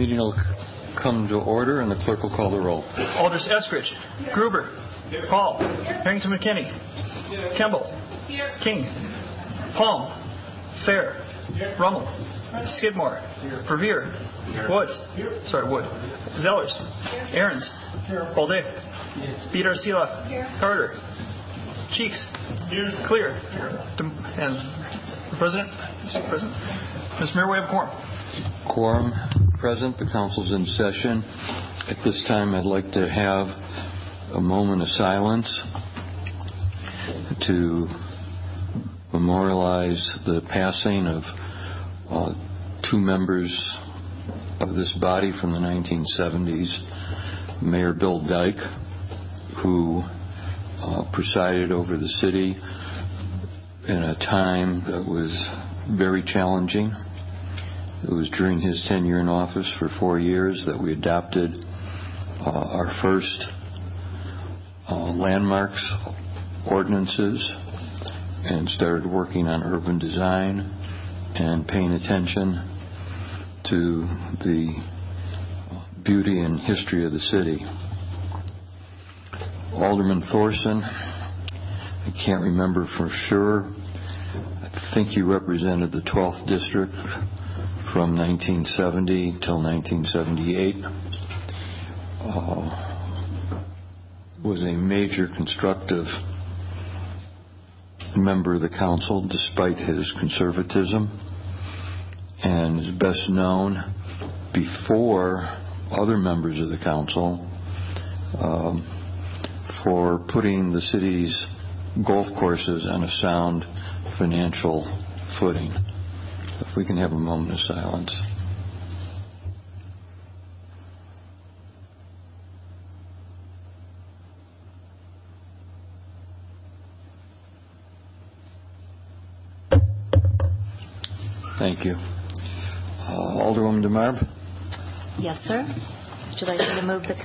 Meeting will come to order, and the clerk will call the roll. Aldous Eskrich. Gruber. Hall. Harrington McKinney. Kemble. King. Palm. Phair. Rummel. Skidmore. Verveer. Woods. Sorry, Wood. Zellers. Ahrens. Baldeh. Beater Seeloff. Carter. Cheeks. Clear. Dem- And the President? Mr. President? Mr. Mayor, we have a quorum. Quorum present, the council's in session. At this time, I'd like to have a moment of silence to memorialize the passing of uh, two members of this body from the 1970s. Mayor Bill Dyke, who uh, presided over the city in a time that was very challenging. It was during his tenure in office for four years that we adopted uh, our first uh, landmarks ordinances and started working on urban design and paying attention to the beauty and history of the city. Alderman Thorson, I can't remember for sure. I think you represented the 12th district from 1970 till 1978. Uh, was a major constructive member of the council despite his conservatism and is best known before other members of the council um, for putting the city's golf courses on a sound financial footing. If we can have a moment of silence. Thank you. Uh, Alderwoman DeMarb? Yes, sir. Would you like me to move the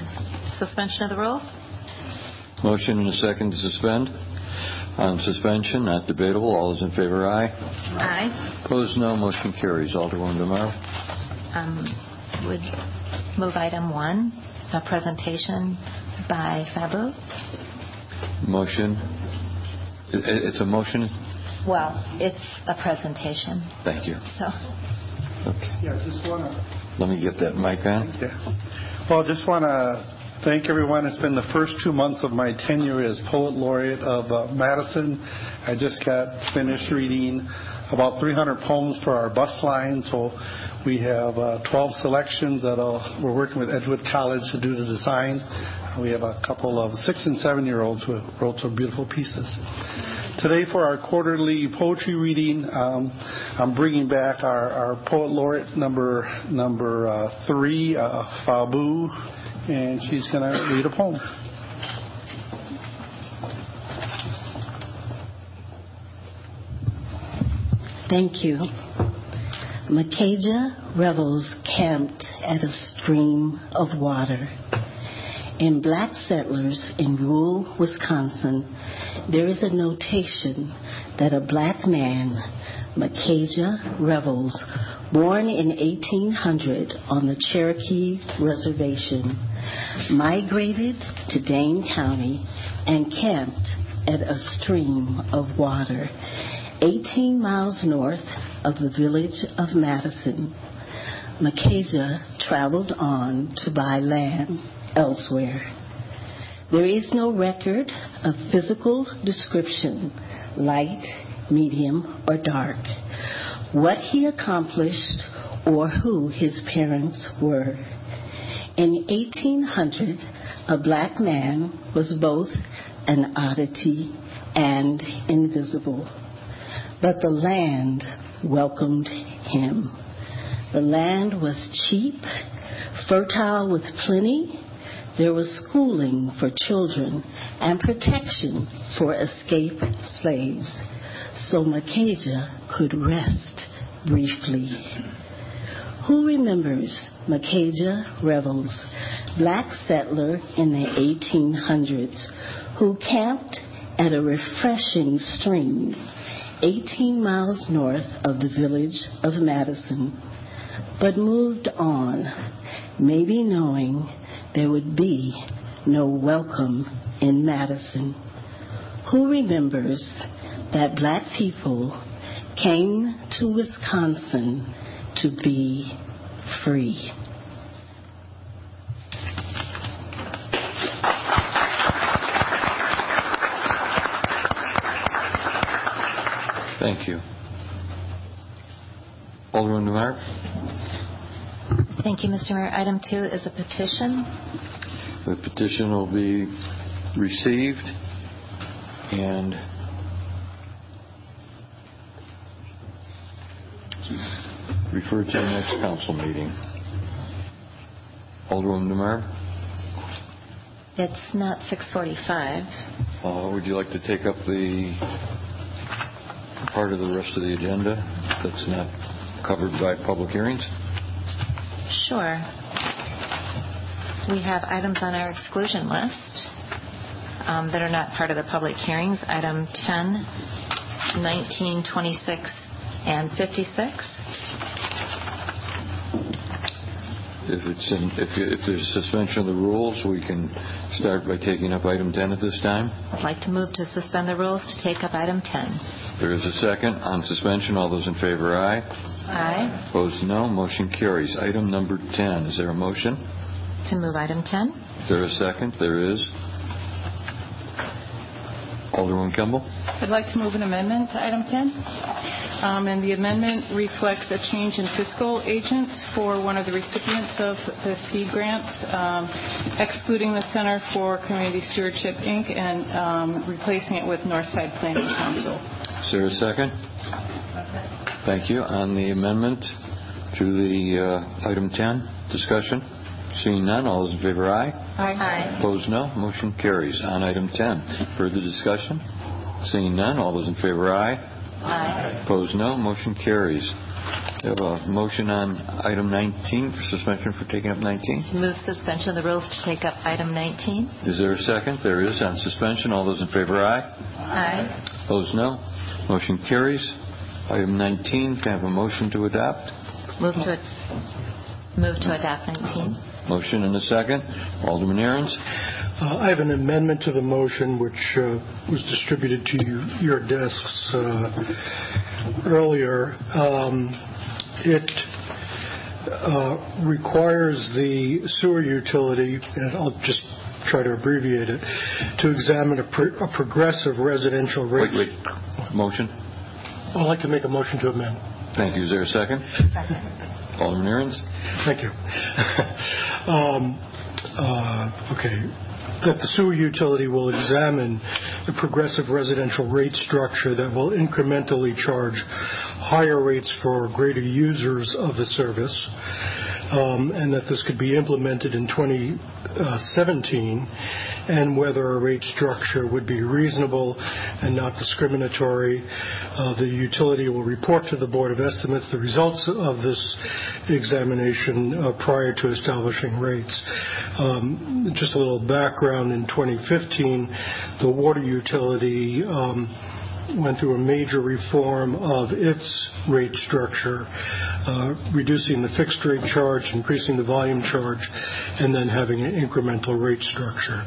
suspension of the rules? Motion and a second to suspend. On suspension, not debatable. All those in favor, aye. Aye. Opposed, no. Motion carries. Alderwoman DeMarb? Um, would move item one, a presentation by Fabu. Motion. I- i- It's a motion? Well, it's a presentation, Thank you. so. Okay. Yeah, just want to, Let me get that mic on. yeah. Well, just want to thank everyone. It's been the first two months of my tenure as Poet Laureate of uh, Madison. I just got finished reading about 300 poems for our bus line, so we have uh, 12 selections that uh, we're working with Edgewood College to do the design. We have a couple of six and seven year olds who wrote some beautiful pieces. Today, for our quarterly poetry reading, um, I'm bringing back our, our poet laureate number number uh, three, uh, Fabu, and she's going to read a poem. Thank you. Micajah Revels camped at a stream of water. In black settlers in rural Wisconsin, there is a notation that a black man, Micajah Revels, born in 1800 on the Cherokee Reservation, migrated to Dane County and camped at a stream of water 18 miles north of the village of Madison. Micajah traveled on to buy land elsewhere. There is no record of physical description, light, medium, or dark, what he accomplished, or who his parents were. In 1800, a black man was both an oddity and invisible. But the land welcomed him. The land was cheap, fertile with plenty. There was schooling for children and protection for escaped slaves. So Micajah could rest briefly. Who remembers Micajah Revels, black settler in the 1800s, who camped at a refreshing stream 18 miles north of the village of Madison. but moved on, maybe knowing there would be no welcome in Madison. Who remembers that black people came to Wisconsin to be free? Thank you. Alderman DeMarb? Thank you, Mr. Mayor. Item two is a petition. The petition will be received and referred to the next council meeting. Alderman DeMarb, It's not 645. uh, would you like to take up the part of the rest of the agenda that's not covered by public hearings? Sure. We have items on our exclusion list um, that are not part of the public hearings. Item 10, 19, 26, and 56. If it's in, if, if there's suspension of the rules, we can start by taking up item 10 at this time. I'd like to move to suspend the rules to take up item 10. There is a second on suspension. All those in favor, aye. Aye. Opposed, no. Motion carries. Item number 10. Is there a motion? To move item 10. Is there a second? There is. Alderman Kemble? I'd like to move an amendment to item 10. Um, And the amendment reflects a change in fiscal agents for one of the recipients of the seed grants, um, excluding the Center for Community Stewardship, Inc., and um, replacing it with Northside Planning Council. Is there a second? Thank you. On the amendment to the uh, item 10, discussion? Seeing none, all those in favor, aye. Aye. Opposed, no. Motion carries. On item 10, further discussion? Seeing none, all those in favor, aye. Aye. Opposed, no. Motion carries. We have a motion on item 19, for suspension for taking up 19. Move suspension of the rules to take up item 19. Is there a second? There is. On suspension, all those in favor, aye. Aye. Opposed, no. Motion carries. Item 19, can I have a motion to adopt? Move to, move to adopt 19. Motion and a second. Alderman Ahrens. Uh, I have an amendment to the motion which uh, was distributed to you, your desks uh, earlier. Um, It uh, requires the sewer utility, and I'll just try to abbreviate it, to examine a pro- a progressive residential rate. Wait, wait. Motion? I'd like to make a motion to amend. Thank you. Is there a second? Alderman Ahrens. Thank you. Um, uh, Okay. That the sewer utility will examine the progressive residential rate structure that will incrementally charge higher rates for greater users of the service, um, and that this could be implemented in 2017, and whether a rate structure would be reasonable and not discriminatory. Uh, The utility will report to the Board of Estimates the results of this examination uh, prior to establishing rates. Um, Just a little background, in 2015, the water utility um, went through a major reform of its rate structure, uh, reducing the fixed rate charge, increasing the volume charge, and then having an incremental rate structure.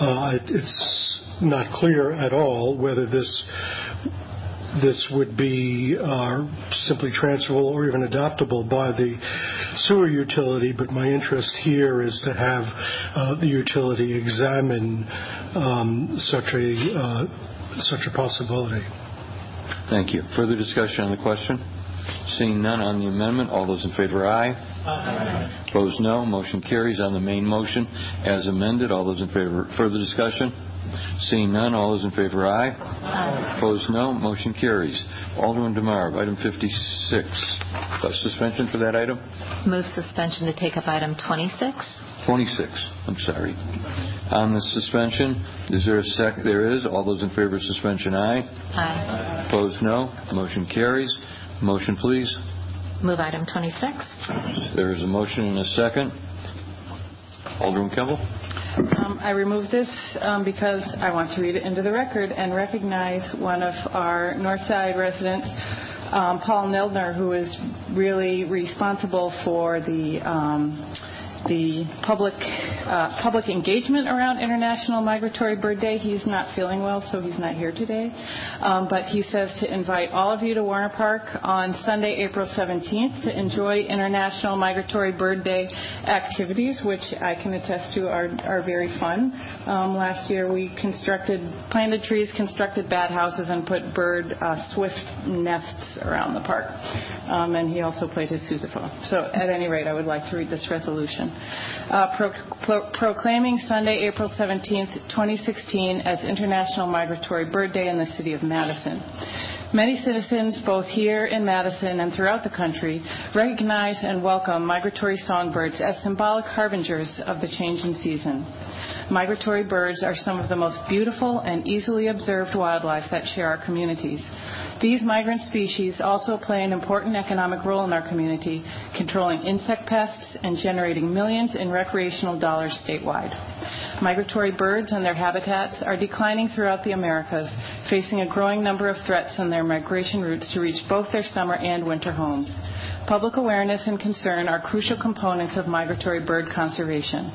Uh, it- It's not clear at all whether this this would be uh, simply transferable or even adoptable by the sewer utility, but my interest here is to have the utility examine um, such a such a possibility. Thank you. Further discussion on the question? Seeing none on the amendment, all those in favor, aye. Aye. Opposed, no. Motion carries on the main motion as amended. All those in favor, further discussion? Seeing none, all those in favor, aye. Aye. Opposed, no. Motion carries. Alderman DeMarb, item 56. Uh, Suspension for that item? Move suspension to take up item 26. 26, I'm sorry. On the suspension, is there a sec, there is. All those in favor of suspension, aye. Aye. Opposed, no. Motion carries. Motion, please. Move item 26. There is a motion and a second. Alderman Kemble? Um, I removed this um, because I want to read it into the record and recognize one of our Northside residents um, Paul Noeldner, who is really responsible for the um, the public uh, public engagement around International Migratory Bird Day. He's not feeling well, so he's not here today. Um, but he says to invite all of you to Warner Park on Sunday, April 17th, to enjoy International Migratory Bird Day activities, which I can attest to are are very fun. Um, last year, we constructed planted trees, constructed bat houses, and put bird uh, swift nests around the park. Um, and he also played his sousaphone. So, at any rate, I would like to read this resolution uh, pro- pro- proclaiming Sunday, April 17, 2016, as International Migratory Bird Day in the city of Madison. Many citizens, both here in Madison and throughout the country, recognize and welcome migratory songbirds as symbolic harbingers of the change in season. Migratory birds are some of the most beautiful and easily observed wildlife that share our communities. These migrant species also play an important economic role in our community, controlling insect pests and generating millions in recreational dollars statewide. Migratory birds and their habitats are declining throughout the Americas, facing a growing number of threats on their migration routes to reach both their summer and winter homes. Public awareness and concern are crucial components of migratory bird conservation.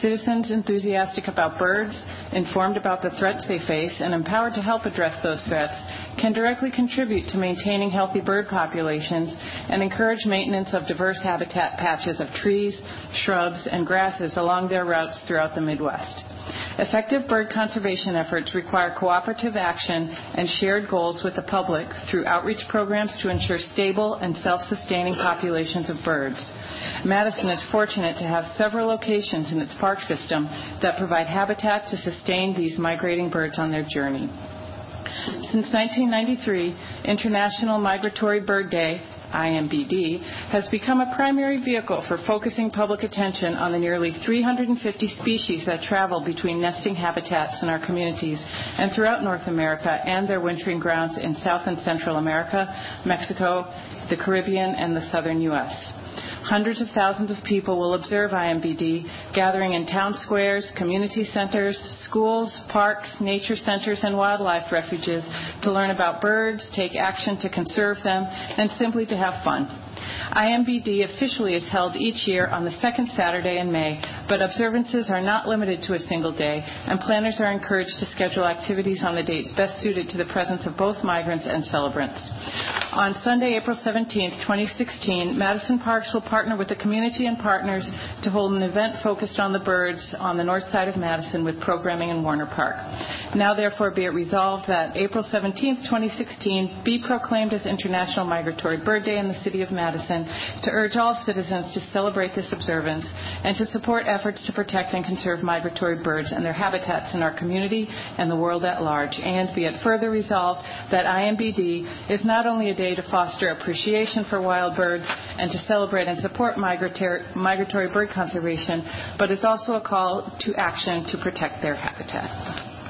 Citizens enthusiastic about birds, informed about the threats they face, and empowered to help address those threats can directly contribute to maintaining healthy bird populations and encourage maintenance of diverse habitat patches of trees, shrubs, and grasses along their routes throughout the Midwest. Effective bird conservation efforts require cooperative action and shared goals with the public through outreach programs to ensure stable and self-sustaining populations of birds. Madison is fortunate to have several locations in its park system that provide habitat to sustain these migrating birds on their journey. Since 1993, International Migratory Bird Day IMBD, has become a primary vehicle for focusing public attention on the nearly 350 species that travel between nesting habitats in our communities and throughout North America and their wintering grounds in South and Central America, Mexico, the Caribbean, and the southern U.S. Hundreds of thousands of people will observe IMBD, gathering in town squares, community centers, schools, parks, nature centers, and wildlife refuges to learn about birds, take action to conserve them, and simply to have fun. IMBD officially is held each year on the second Saturday in May, but observances are not limited to a single day, and planners are encouraged to schedule activities on the dates best suited to the presence of both migrants and celebrants. On Sunday, April 17, 2016, Madison Parks will partner with the community and partners to hold an event focused on the birds on the north side of Madison with programming in Warner Park. Now, therefore, be it resolved that April 17, 2016, be proclaimed as International Migratory Bird Day in the city of Madison to urge all citizens to celebrate this observance and to support efforts to protect and conserve migratory birds and their habitats in our community and the world at large. And be it further resolved that IMBD is not only a day to foster appreciation for wild birds and to celebrate and support migratory, migratory bird conservation, but is also a call to action to protect their habitat.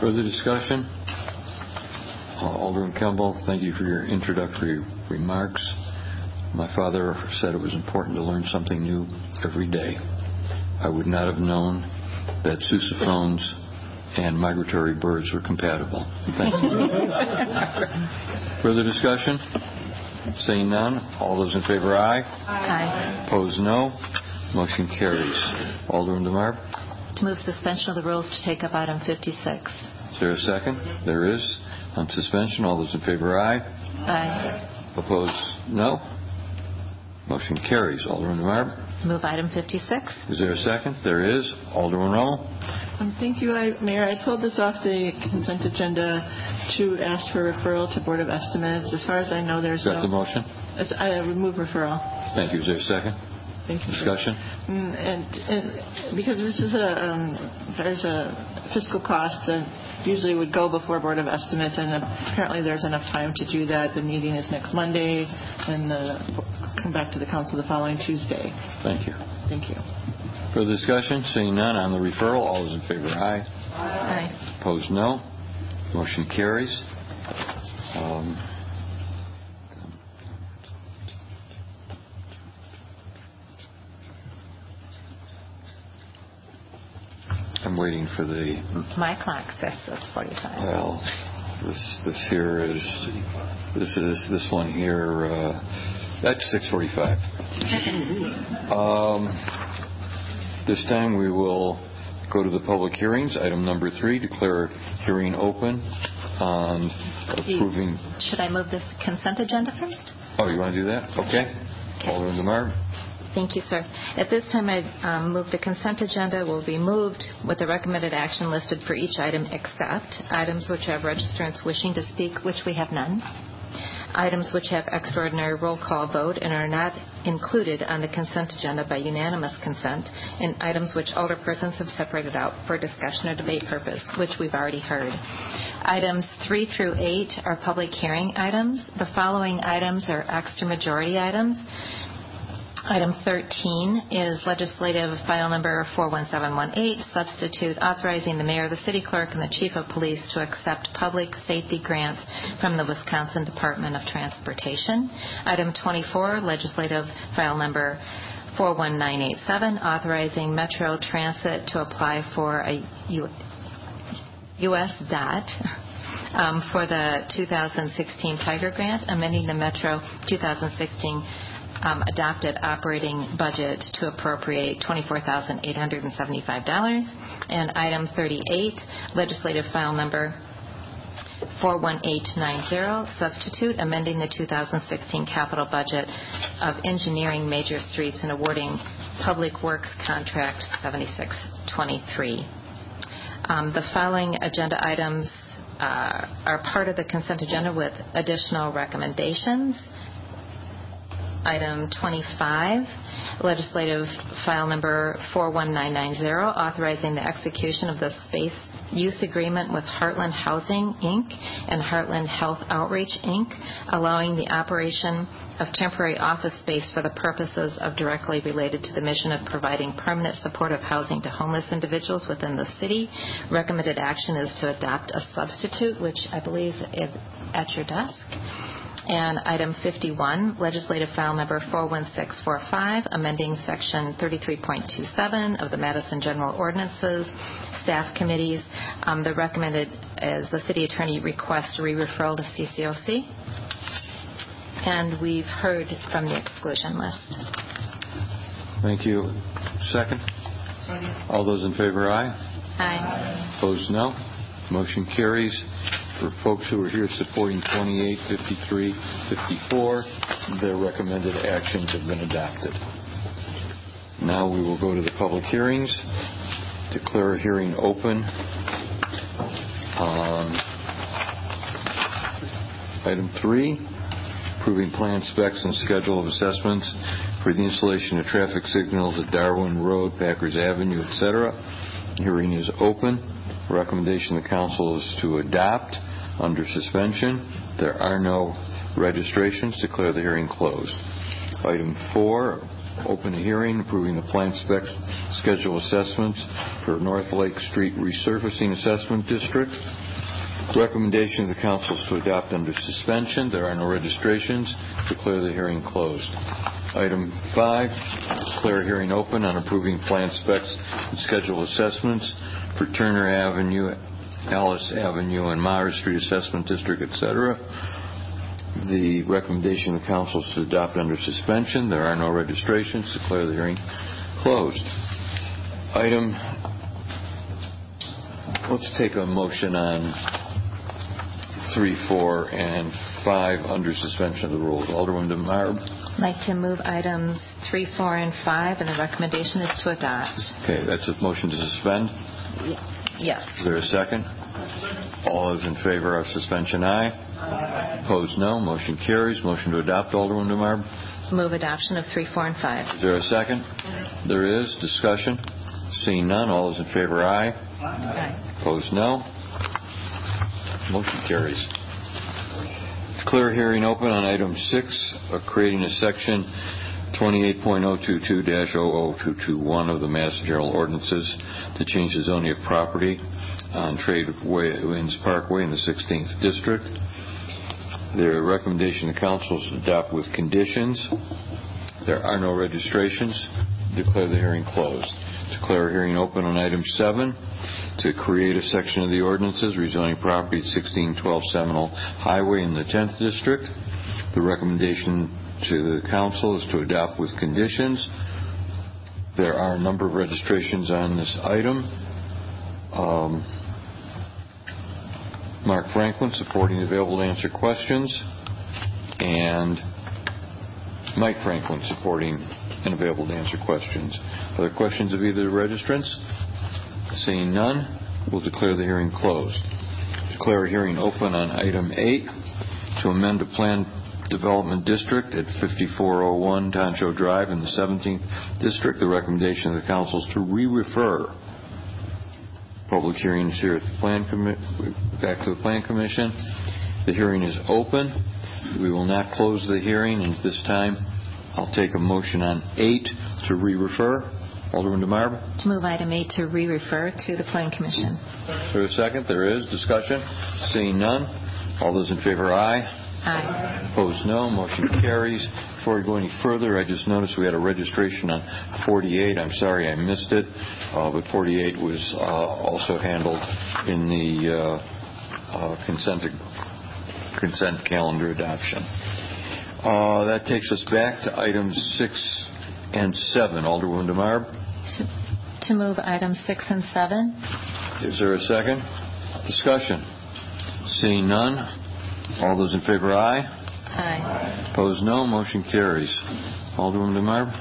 Further discussion? Uh, Alderman Kemble, thank you for your introductory remarks. My father said it was important to learn something new every day. I would not have known that sousaphones and migratory birds were compatible. Thank you. Further discussion? Seeing none, all those in favor, aye. Aye. Opposed, no. Motion carries. Alderman DeMarb, To move suspension of the rules to take up item 56. is there a second? There is. On suspension, all those in favor, aye. Aye. Opposed, no. Motion carries. Alderman DeMarb, To move item 56. is there a second? There is. Alderman Rummel, Um, Thank you, I- Mayor. I pulled this off the consent agenda to ask for referral to Board of Estimates. As far as I know, there's is that the no... motion? As- I remove referral. Thank you. Is there a second? Thank you. Discussion? Mm, And and because this is a, um, there's a fiscal cost that usually would go before Board of Estimates, and apparently there's enough time to do that. The meeting is next Monday, and the- come back to the council the following Tuesday. Thank you. Thank you. Further discussion? Seeing none on the referral, all those in favor, aye. Aye. Opposed, no. Motion carries. Um, I'm waiting for the, My clock says it's 45. well, This this here is this is this one here. Uh, that's 6:45. Um, this time we will go to the public hearings. Item number three: declare hearing open on Do you- approving. Should I move this consent agenda first? Oh, you want to do that? Okay. Alderman DeMarb. Thank you, sir. At this time, I um, move the consent agenda will be moved with the recommended action listed for each item except items which have registrants wishing to speak, which we have none, items which have extraordinary roll call vote and are not included on the consent agenda by unanimous consent, and items which older persons have separated out for discussion or debate purpose, which we've already heard. Items three through eight are public hearing items. The following items are extra majority items. Item 13 is legislative file number 41718, substitute authorizing the mayor, the city clerk, and the chief of police to accept public safety grants from the Wisconsin Department of Transportation. Item 24, legislative file number 41987, authorizing Metro Transit to apply for a U.S. DOT um, for the 2016 Tiger Grant, amending the Metro 2016 um, adopted operating budget to appropriate $24,875. And item 38, legislative file number 41890, substitute amending the 2016 capital budget of engineering major streets and awarding Public Works Contract 7623. Um, The following agenda items uh, are part of the consent agenda with additional recommendations. Item 25, legislative file number 41990, authorizing the execution of the space use agreement with Heartland Housing, Inc. and Heartland Health Outreach, Inc., allowing the operation of temporary office space for the purposes of directly related to the mission of providing permanent supportive housing to homeless individuals within the city. Recommended action is to adopt a substitute, which I believe is at your desk. And item 51, legislative file number 41645, amending section 33.27 of the Madison General Ordinances, staff committees. Um, The recommended is the city attorney requests a re-referral to CCOC. And we've heard from the exclusion list. Thank you. Second. All those in favor, aye. Aye. Opposed, no. Motion carries. For folks who are here supporting 28, 53, 54, their recommended actions have been adopted. Now we will go to the public hearings. Declare a hearing open on item three, approving plan specs and schedule of assessments for the installation of traffic signals at Darwin Road, Packers Avenue, etc. Hearing is open. Recommendation of the council is to adopt under suspension. There are no registrations. Declare the hearing closed. Item four, open a hearing approving the plan specs schedule assessments for North Lake Street Resurfacing Assessment District. Recommendation of the council is to adopt under suspension. There are no registrations. Declare the hearing closed. Item five, declare a hearing open on approving plan specs and schedule assessments for Turner Avenue, Alice Avenue, and Myers Street Assessment District, et cetera. The recommendation of the council is to adopt under suspension. There are no registrations. Declare the hearing closed. Item, let's take a motion on three, four, and five under suspension of the rules. Alderman DeMarb. I'd like to move items three, four, and five, and the recommendation is to adopt. Okay, that's a motion to suspend. Yes. Is there a second? All those in favor of suspension, aye. Opposed, no. Motion carries. Motion to adopt, Alderman DeMarb. Move adoption of three, four, and five. Is there a second? There is. Discussion? Seeing none, all those in favor, aye. Aye. Opposed, no. Motion carries. Clear hearing open on item six, uh, creating a section 28.022-00221 of the Mass General Ordinances to change the zoning of property on Trade Winds Parkway in the 16th District. The recommendation of council is to adopt with conditions. There are no registrations. Declare the hearing closed. Declare a hearing open on item seven to create a section of the ordinances rezoning property at 1612 Seminole Highway in the 10th District. The recommendation to the council is to adopt with conditions. There are a number of registrations on this item. Um, Mark Franklin supporting available to answer questions, and Mike Franklin supporting and available to answer questions. Other questions of either registrants? Seeing none, we'll declare the hearing closed. Declare a hearing open on item eight to amend a planned development district at 5401 Tancho Drive in the 17th District. The recommendation of the council is to re-refer public hearings here at the plan back to the plan commission. The hearing is open. We will not close the hearing, and at this time, I'll take a motion on eight to re-refer. Alderman DeMarb? To move item eight to re-refer to the Plan Commission. Is there a second? There is. Discussion? Seeing none. All those in favor, aye. Aye. Opposed, no. Motion carries. Before we go any further, I just noticed we had a registration on 48. I'm sorry I missed it, uh, but 48 was uh, also handled in the uh, uh, consent consent calendar adoption. Uh, that takes us back to items six and seven. Alderwoman DeMarb, To- To move items six and seven. is there a second? Discussion. Seeing none. All those in favor, aye. Aye. Opposed, no. Motion carries. Alderwoman DeMarb?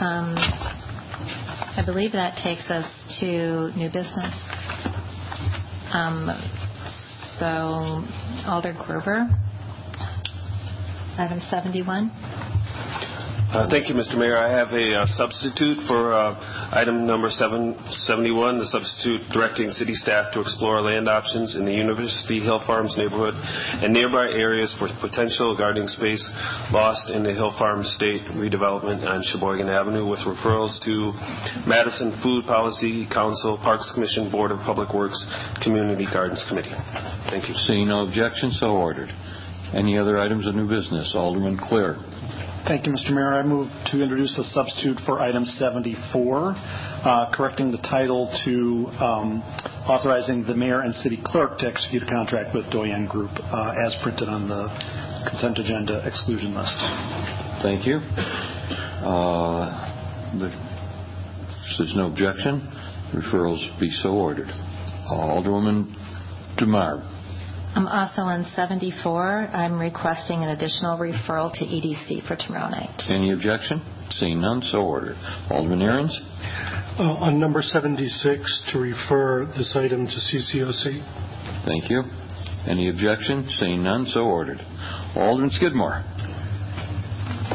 Um, I believe that takes us to new business. Um, So, Alder Gruber, item 71. Uh, Thank you, Mr. Mayor. I have a uh, substitute for uh, item number 771, the substitute directing city staff to explore land options in the University Hill Farms neighborhood and nearby areas for potential gardening space lost in the Hill Farms State redevelopment on Sheboygan Avenue with referrals to Madison Food Policy Council, Parks Commission, Board of Public Works, Community Gardens Committee. Thank you. Seeing no objection, so ordered. Any other items of new business? Alderman Clear. Thank you, Mr. Mayor. I move to introduce a substitute for item 74, uh, correcting the title to um, authorizing the mayor and city clerk to execute a contract with Doyen Group uh, as printed on the consent agenda exclusion list. Thank you. Uh, the- there's no objection, referrals be so ordered. Alderwoman DeMarb. Um, Also on 74, I'm requesting an additional referral to EDC for tomorrow night. Any objection? Seeing none, so ordered. Alderman Ahrens. Uh, On number 76, to refer this item to CCOC. Thank you. Any objection? Seeing none, so ordered. Alderman Skidmore.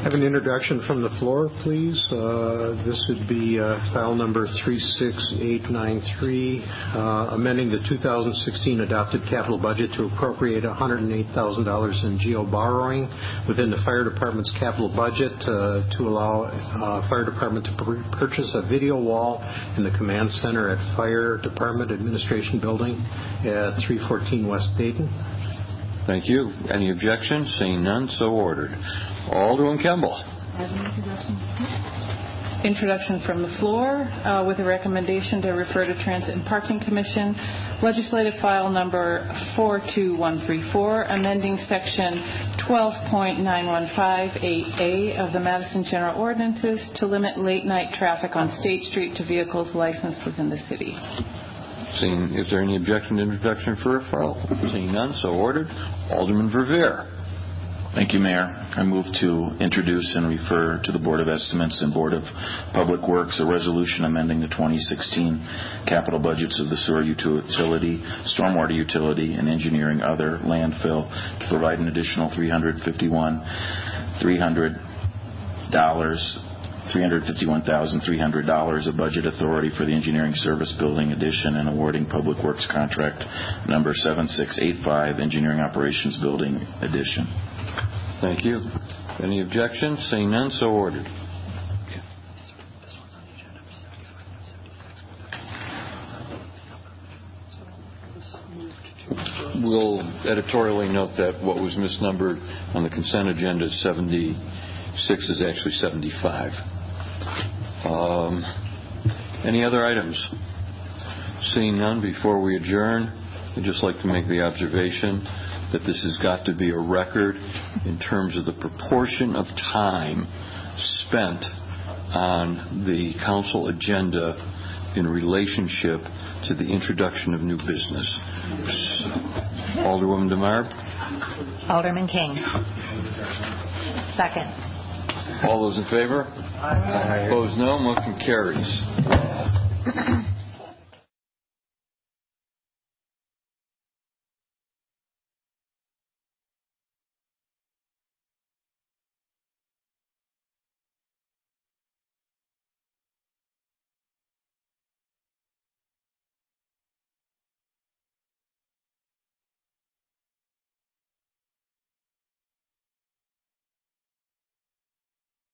Have an introduction from the floor, please. Uh, This would be uh, file number 36893, uh, amending the 2016 adopted capital budget to appropriate $108,000 in GO borrowing within the fire department's capital budget to allow fire department to pur- purchase a video wall in the command center at Fire Department Administration Building at 314 West Dayton. Thank you. Any objections? Seeing none, so ordered. Alderman Campbell. Introduction from the floor uh, with a recommendation to refer to Transit and Parking Commission, legislative file number 42134, amending section 12.9158A of the Madison General Ordinances to limit late-night traffic on State Street to vehicles licensed within the city. Seeing, is there any objection to introduction for referral? Seeing none, so ordered. Alderman Verveer. Thank you, Mayor. I move to introduce and refer to the Board of Estimates and Board of Public Works a resolution amending the 2016 capital budgets of the sewer utility, stormwater utility, and engineering other landfill to provide an additional 351 $300 $351,300 of budget authority for the engineering service building addition and awarding public works contract number 7685 engineering operations building addition. Thank you. Any objections? Seeing none, so ordered. We'll editorially note that what was misnumbered on the consent agenda is 70, Six is actually 75. Um, Any other items? Seeing none, before we adjourn, I'd just like to make the observation that this has got to be a record in terms of the proportion of time spent on the council agenda in relationship to the introduction of new business. Alderwoman DeMarb? Alderman King. Second. All those in favor? Opposed, no. Motion carries.